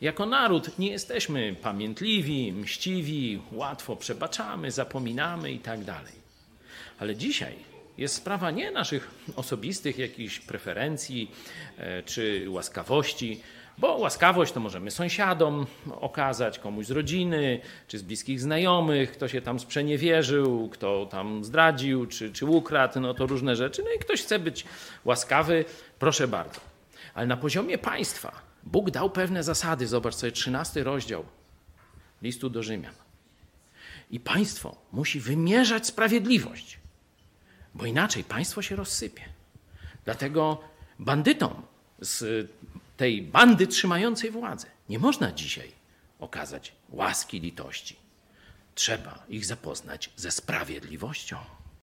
Jako naród nie jesteśmy pamiętliwi, mściwi, łatwo przebaczamy, zapominamy i tak dalej. Ale dzisiaj jest sprawa nie naszych osobistych jakichś preferencji e, czy łaskawości, bo łaskawość to możemy sąsiadom okazać, komuś z rodziny, czy z bliskich znajomych, kto się tam sprzeniewierzył, kto tam zdradził, czy, czy ukradł, no to różne rzeczy. No i ktoś chce być łaskawy, proszę bardzo. Ale na poziomie państwa Bóg dał pewne zasady. Zobacz sobie 13 rozdział listu do Rzymian. I państwo musi wymierzać sprawiedliwość, bo inaczej państwo się rozsypie. Dlatego bandytom z tej bandy trzymającej władzę nie można dzisiaj okazać łaski, litości. Trzeba ich zapoznać ze sprawiedliwością.